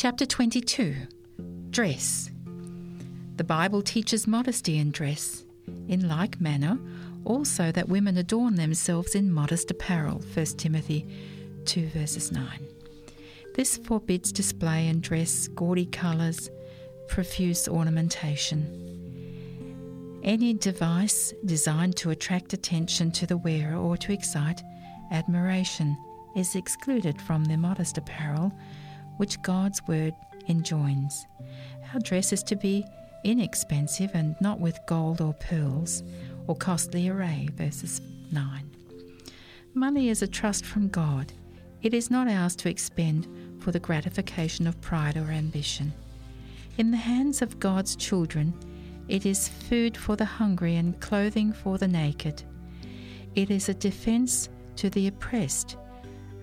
Chapter 22 Dress. The Bible teaches modesty in dress. In like manner, also that women adorn themselves in modest apparel. 1 Timothy 2 verses 9. This forbids display in dress, gaudy colours, profuse ornamentation. Any device designed to attract attention to the wearer or to excite admiration is excluded from the modest apparel which God's word enjoins. Our dress is to be inexpensive and not with gold or pearls or costly array, verses 9. Money is a trust from God. It is not ours to expend for the gratification of pride or ambition. In the hands of God's children, it is food for the hungry and clothing for the naked. It is a defense to the oppressed,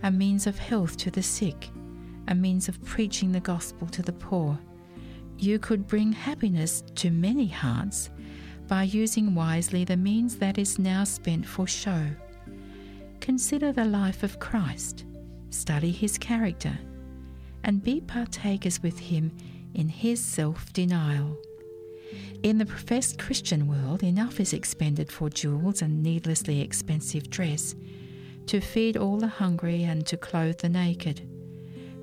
a means of health to the sick, a means of preaching the gospel to the poor. You could bring happiness to many hearts by using wisely the means that is now spent for show. Consider the life of Christ, study his character, and be partakers with him in his self denial. In the professed Christian world, enough is expended for jewels and needlessly expensive dress, to feed all the hungry and to clothe the naked.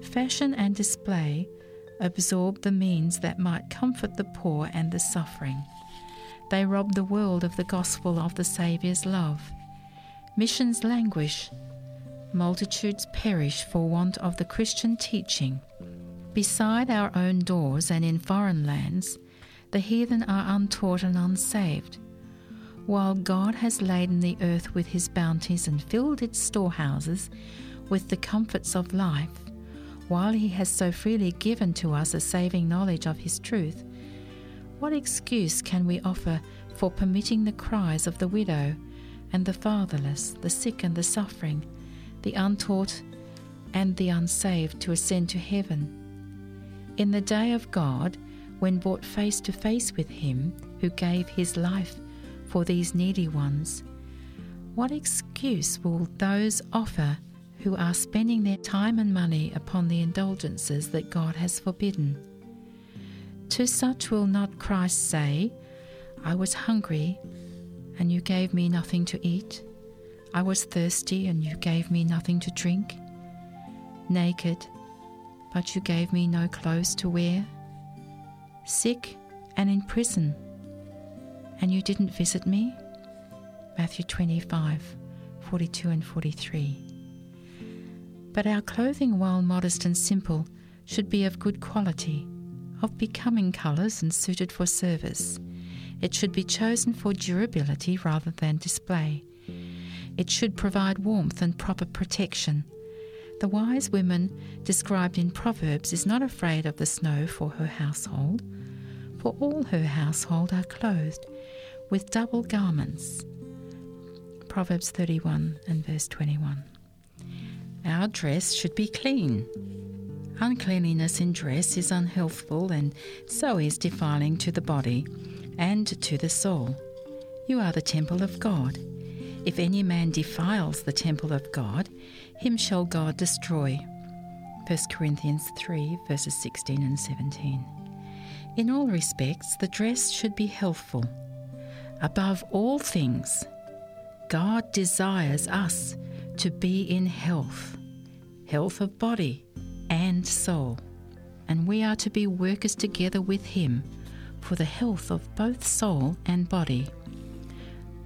Fashion and display absorb the means that might comfort the poor and the suffering. They rob the world of the gospel of the Saviour's love. Missions languish. Multitudes perish for want of the Christian teaching. Beside our own doors and in foreign lands, the heathen are untaught and unsaved. While God has laden the earth with his bounties and filled its storehouses with the comforts of life, while he has so freely given to us a saving knowledge of his truth, what excuse can we offer for permitting the cries of the widow and the fatherless, the sick and the suffering, the untaught and the unsaved to ascend to heaven? In the day of God, when brought face to face with Him who gave His life for these needy ones, what excuse will those offer who are spending their time and money upon the indulgences that God has forbidden. To such will not Christ say, I was hungry, and you gave me nothing to eat. I was thirsty, and you gave me nothing to drink. Naked, but you gave me no clothes to wear. Sick and in prison, and you didn't visit me. Matthew 25, 42 and 43. But our clothing, while modest and simple, should be of good quality, of becoming colours and suited for service. It should be chosen for durability rather than display. It should provide warmth and proper protection. The wise woman described in Proverbs is not afraid of the snow for her household, for all her household are clothed with double garments. Proverbs 31 and verse 21. Our dress should be clean. Uncleanliness in dress is unhealthful and so is defiling to the body and to the soul. You are the temple of God. If any man defiles the temple of God, him shall God destroy. 1 Corinthians 3, verses 16 and 17. In all respects, the dress should be healthful. Above all things, God desires us to be in health, health of body and soul. And we are to be workers together with Him for the health of both soul and body.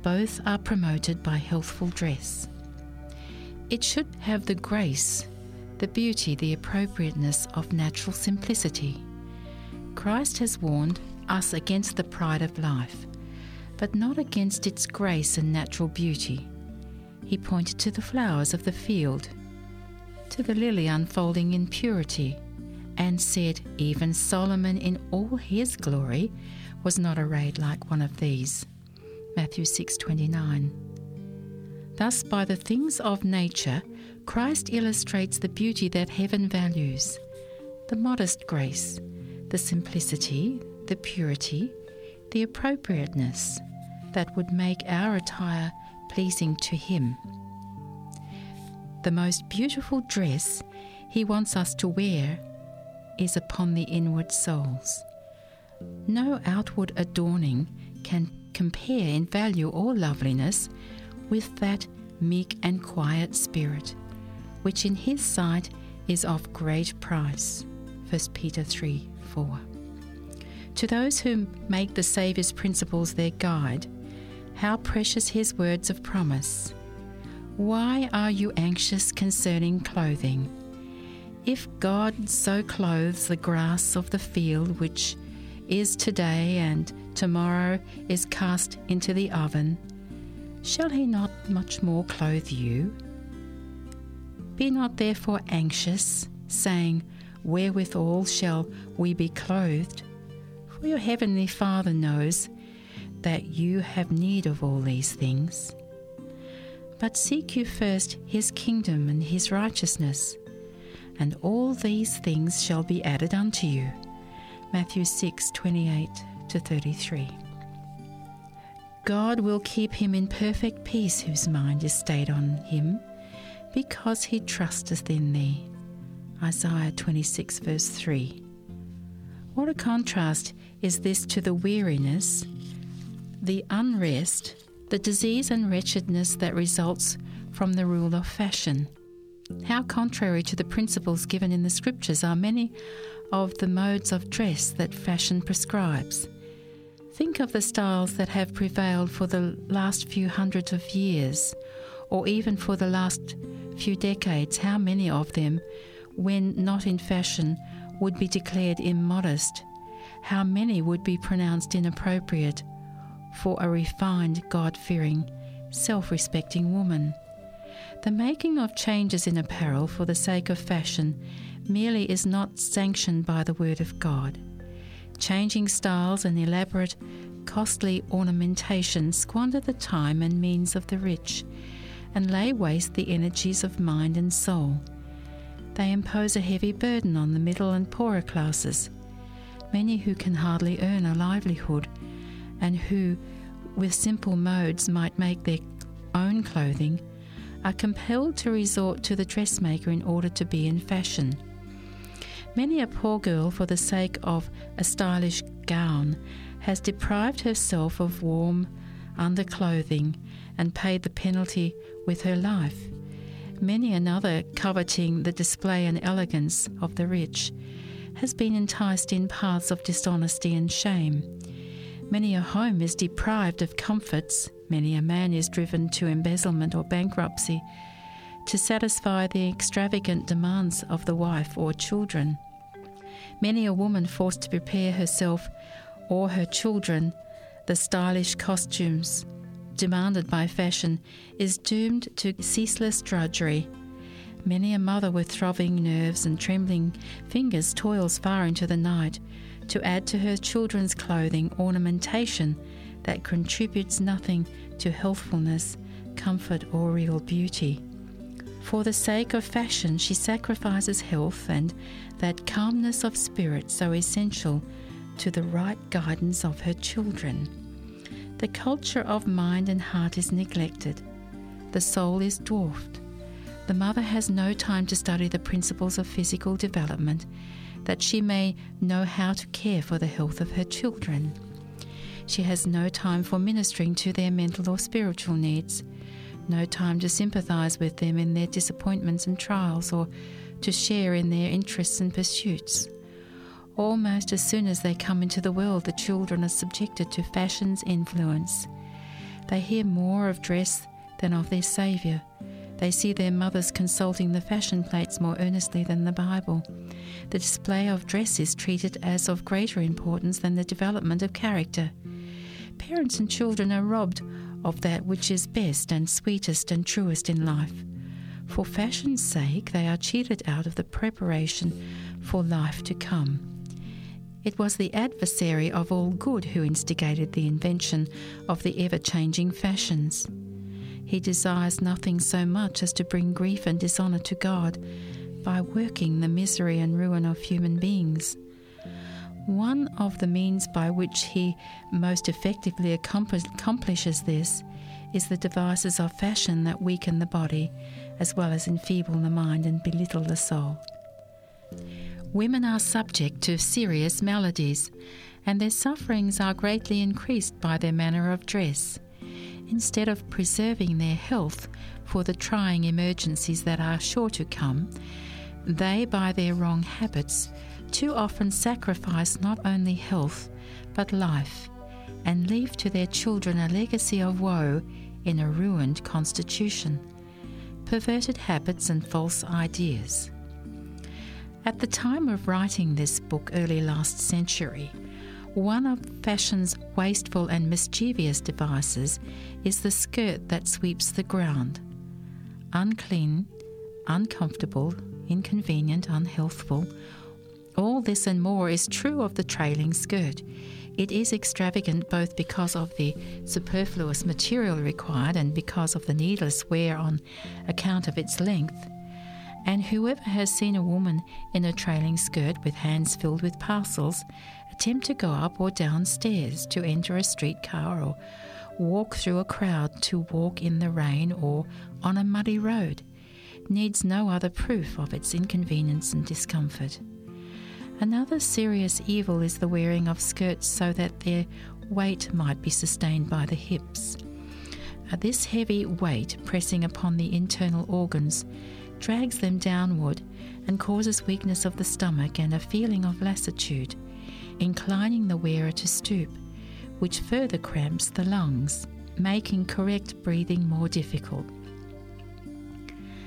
Both are promoted by healthful dress. It should have the grace, the beauty, the appropriateness of natural simplicity. Christ has warned us against the pride of life, but not against its grace and natural beauty he pointed to the flowers of the field, to the lily unfolding in purity, and said, Even Solomon in all his glory was not arrayed like one of these. Matthew 6:29. Thus by the things of nature Christ illustrates the beauty that heaven values, the modest grace, the simplicity, the purity, the appropriateness that would make our attire pleasing to Him. The most beautiful dress He wants us to wear is upon the inward souls. No outward adorning can compare in value or loveliness with that meek and quiet spirit, which in his sight is of great price. 1 Peter 3 4. To those who make the Saviour's principles their guide, how precious his words of promise. Why are you anxious concerning clothing? If God so clothes the grass of the field, which is today and tomorrow is cast into the oven, shall he not much more clothe you? Be not therefore anxious, saying, Wherewithal shall we be clothed? For your heavenly Father knows that you have need of all these things. But seek you first his kingdom and his righteousness, and all these things shall be added unto you. Matthew 6 28 to 33. God will keep him in perfect peace whose mind is stayed on him, because he trusteth in thee. Isaiah 26, verse 3. What a contrast is this to the weariness, the unrest, the disease and wretchedness that results from the rule of fashion. How contrary to the principles given in the scriptures are many of the modes of dress that fashion prescribes. Think of the styles that have prevailed for the last few hundreds of years, or even for the last few decades. How many of them, when not in fashion, would be declared immodest? How many would be pronounced inappropriate for a refined, God fearing, self respecting woman? The making of changes in apparel for the sake of fashion merely is not sanctioned by the Word of God. Changing styles and elaborate, costly ornamentation squander the time and means of the rich and lay waste the energies of mind and soul. They impose a heavy burden on the middle and poorer classes, many who can hardly earn a livelihood and who, with simple modes, might make their own clothing, are compelled to resort to the dressmaker in order to be in fashion. Many a poor girl, for the sake of a stylish gown, has deprived herself of warm underclothing and paid the penalty with her life. Many another, coveting the display and elegance of the rich, has been enticed in paths of dishonesty and shame. Many a home is deprived of comforts, many a man is driven to embezzlement or bankruptcy to satisfy the extravagant demands of the wife or children. Many a woman forced to prepare herself or her children the stylish costumes demanded by fashion is doomed to ceaseless drudgery. Many a mother with throbbing nerves and trembling fingers toils far into the night to add to her children's clothing ornamentation that contributes nothing to healthfulness, comfort, or real beauty. For the sake of fashion, she sacrifices health and that calmness of spirit so essential to the right guidance of her children. The culture of mind and heart is neglected. The soul is dwarfed. The mother has no time to study the principles of physical development that she may know how to care for the health of her children. She has no time for ministering to their mental or spiritual needs no time to sympathize with them in their disappointments and trials or to share in their interests and pursuits. Almost as soon as they come into the world, the children are subjected to fashion's influence. They hear more of dress than of their Saviour. They see their mothers consulting the fashion plates more earnestly than the Bible. The display of dress is treated as of greater importance than the development of character. Parents and children are robbed of that which is best and sweetest and truest in life. For fashion's sake, they are cheated out of the preparation for life to come. It was the adversary of all good who instigated the invention of the ever changing fashions. He desires nothing so much as to bring grief and dishonour to God by working the misery and ruin of human beings. One of the means by which he most effectively accomplishes this is the devices of fashion that weaken the body as well as enfeeble the mind and belittle the soul. Women are subject to serious maladies, and their sufferings are greatly increased by their manner of dress. Instead of preserving their health for the trying emergencies that are sure to come, they, by their wrong habits, too often sacrifice not only health but life and leave to their children a legacy of woe in a ruined constitution, perverted habits, and false ideas. At the time of writing this book, early last century, one of fashion's wasteful and mischievous devices is the skirt that sweeps the ground. Unclean, uncomfortable, inconvenient, unhealthful, all this and more is true of the trailing skirt. It is extravagant both because of the superfluous material required and because of the needless wear on account of its length. And whoever has seen a woman in a trailing skirt with hands filled with parcels attempt to go up or down stairs, to enter a streetcar, or walk through a crowd, to walk in the rain or on a muddy road, needs no other proof of its inconvenience and discomfort. Another serious evil is the wearing of skirts so that their weight might be sustained by the hips. Uh, this heavy weight pressing upon the internal organs drags them downward and causes weakness of the stomach and a feeling of lassitude, inclining the wearer to stoop, which further cramps the lungs, making correct breathing more difficult.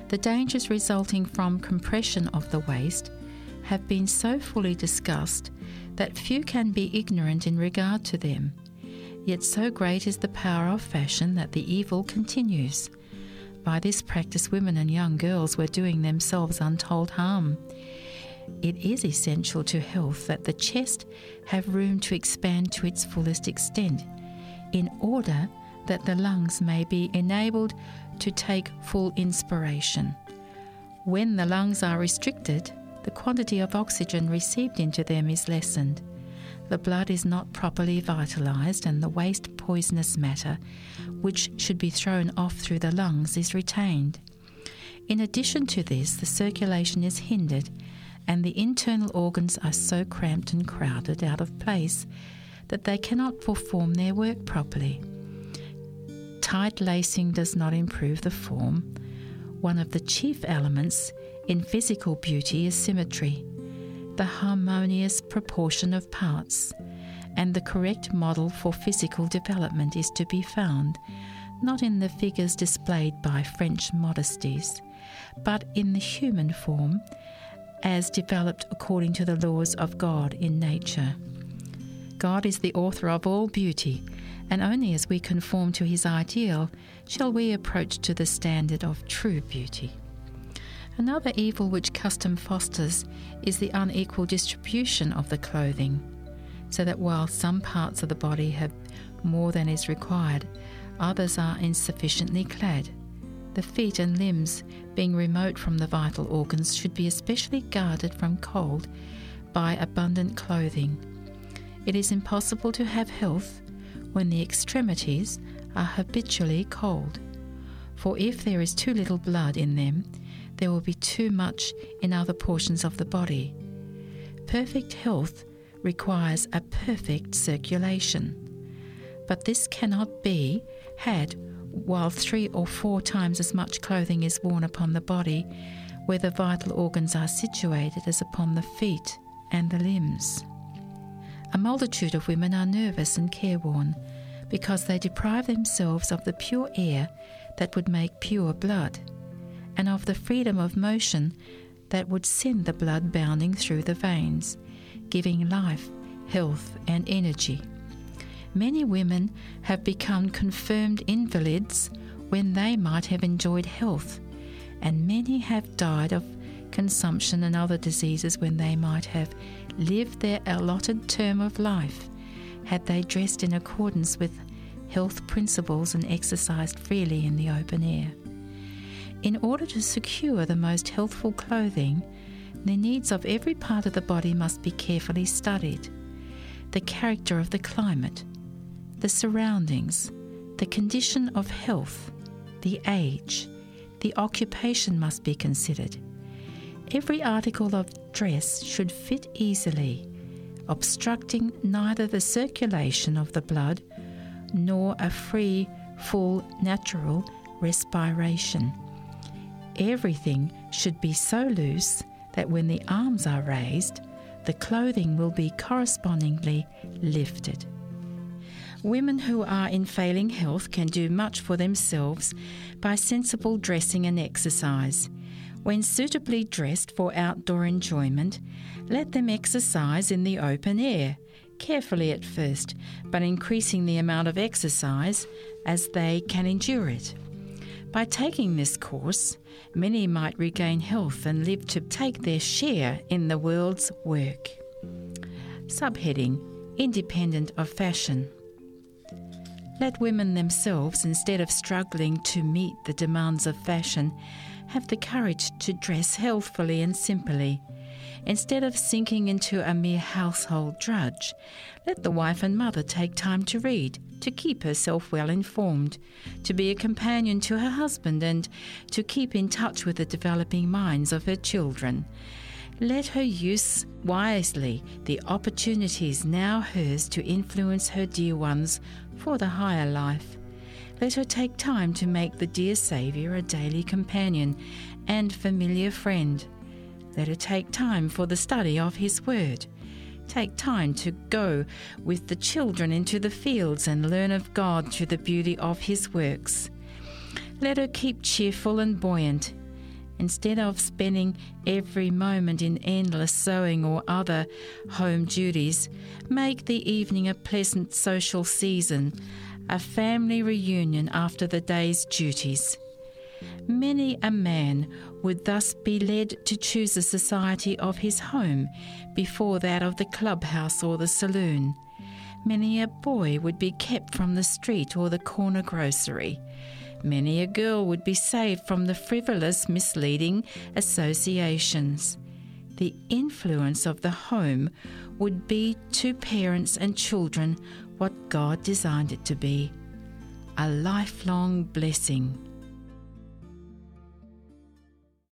The dangers resulting from compression of the waist have been so fully discussed that few can be ignorant in regard to them. Yet so great is the power of fashion that the evil continues. By this practice, women and young girls were doing themselves untold harm. It is essential to health that the chest have room to expand to its fullest extent, in order that the lungs may be enabled to take full inspiration. When the lungs are restricted, the quantity of oxygen received into them is lessened. The blood is not properly vitalized, and the waste poisonous matter, which should be thrown off through the lungs, is retained. In addition to this, the circulation is hindered, and the internal organs are so cramped and crowded out of place that they cannot perform their work properly. Tight lacing does not improve the form. One of the chief elements in physical beauty is symmetry, the harmonious proportion of parts, and the correct model for physical development is to be found not in the figures displayed by French modistes, but in the human form as developed according to the laws of God in nature. God is the author of all beauty, and only as we conform to his ideal shall we approach to the standard of true beauty. Another evil which custom fosters is the unequal distribution of the clothing, so that while some parts of the body have more than is required, others are insufficiently clad. The feet and limbs, being remote from the vital organs, should be especially guarded from cold by abundant clothing. It is impossible to have health when the extremities are habitually cold, for if there is too little blood in them, there will be too much in other portions of the body. Perfect health requires a perfect circulation. But this cannot be had while three or four times as much clothing is worn upon the body where the vital organs are situated as upon the feet and the limbs. A multitude of women are nervous and careworn because they deprive themselves of the pure air that would make pure blood and of the freedom of motion that would send the blood bounding through the veins, giving life, health, and energy. Many women have become confirmed invalids when they might have enjoyed health, and many have died of consumption and other diseases when they might have lived their allotted term of life had they dressed in accordance with health principles and exercised freely in the open air. In order to secure the most healthful clothing, the needs of every part of the body must be carefully studied. The character of the climate, the surroundings, the condition of health, the age, the occupation must be considered. Every article of dress should fit easily, obstructing neither the circulation of the blood nor a free, full, natural respiration. Everything should be so loose that when the arms are raised, the clothing will be correspondingly lifted. Women who are in failing health can do much for themselves by sensible dressing and exercise. When suitably dressed for outdoor enjoyment, let them exercise in the open air, carefully at first, but increasing the amount of exercise as they can endure it. By taking this course, many might regain health and live to take their share in the world's work. Subheading Independent of Fashion. Let women themselves, instead of struggling to meet the demands of fashion, have the courage to dress healthfully and simply. Instead of sinking into a mere household drudge, let the wife and mother take time to read, to keep herself well informed, to be a companion to her husband, and to keep in touch with the developing minds of her children. Let her use wisely the opportunities now hers to influence her dear ones for the higher life. Let her take time to make the dear Saviour a daily companion and familiar friend. Let her take time for the study of His Word. Take time to go with the children into the fields and learn of God through the beauty of His works. Let her keep cheerful and buoyant instead of spending every moment in endless sewing or other home duties, make the evening a pleasant social season, a family reunion after the day's duties. Many a man would thus be led to choose the society of his home before that of the clubhouse or the saloon. Many a boy would be kept from the street or the corner grocery many a girl would be saved from the frivolous, misleading associations. The influence of the home would be to parents and children what God designed it to be a lifelong blessing.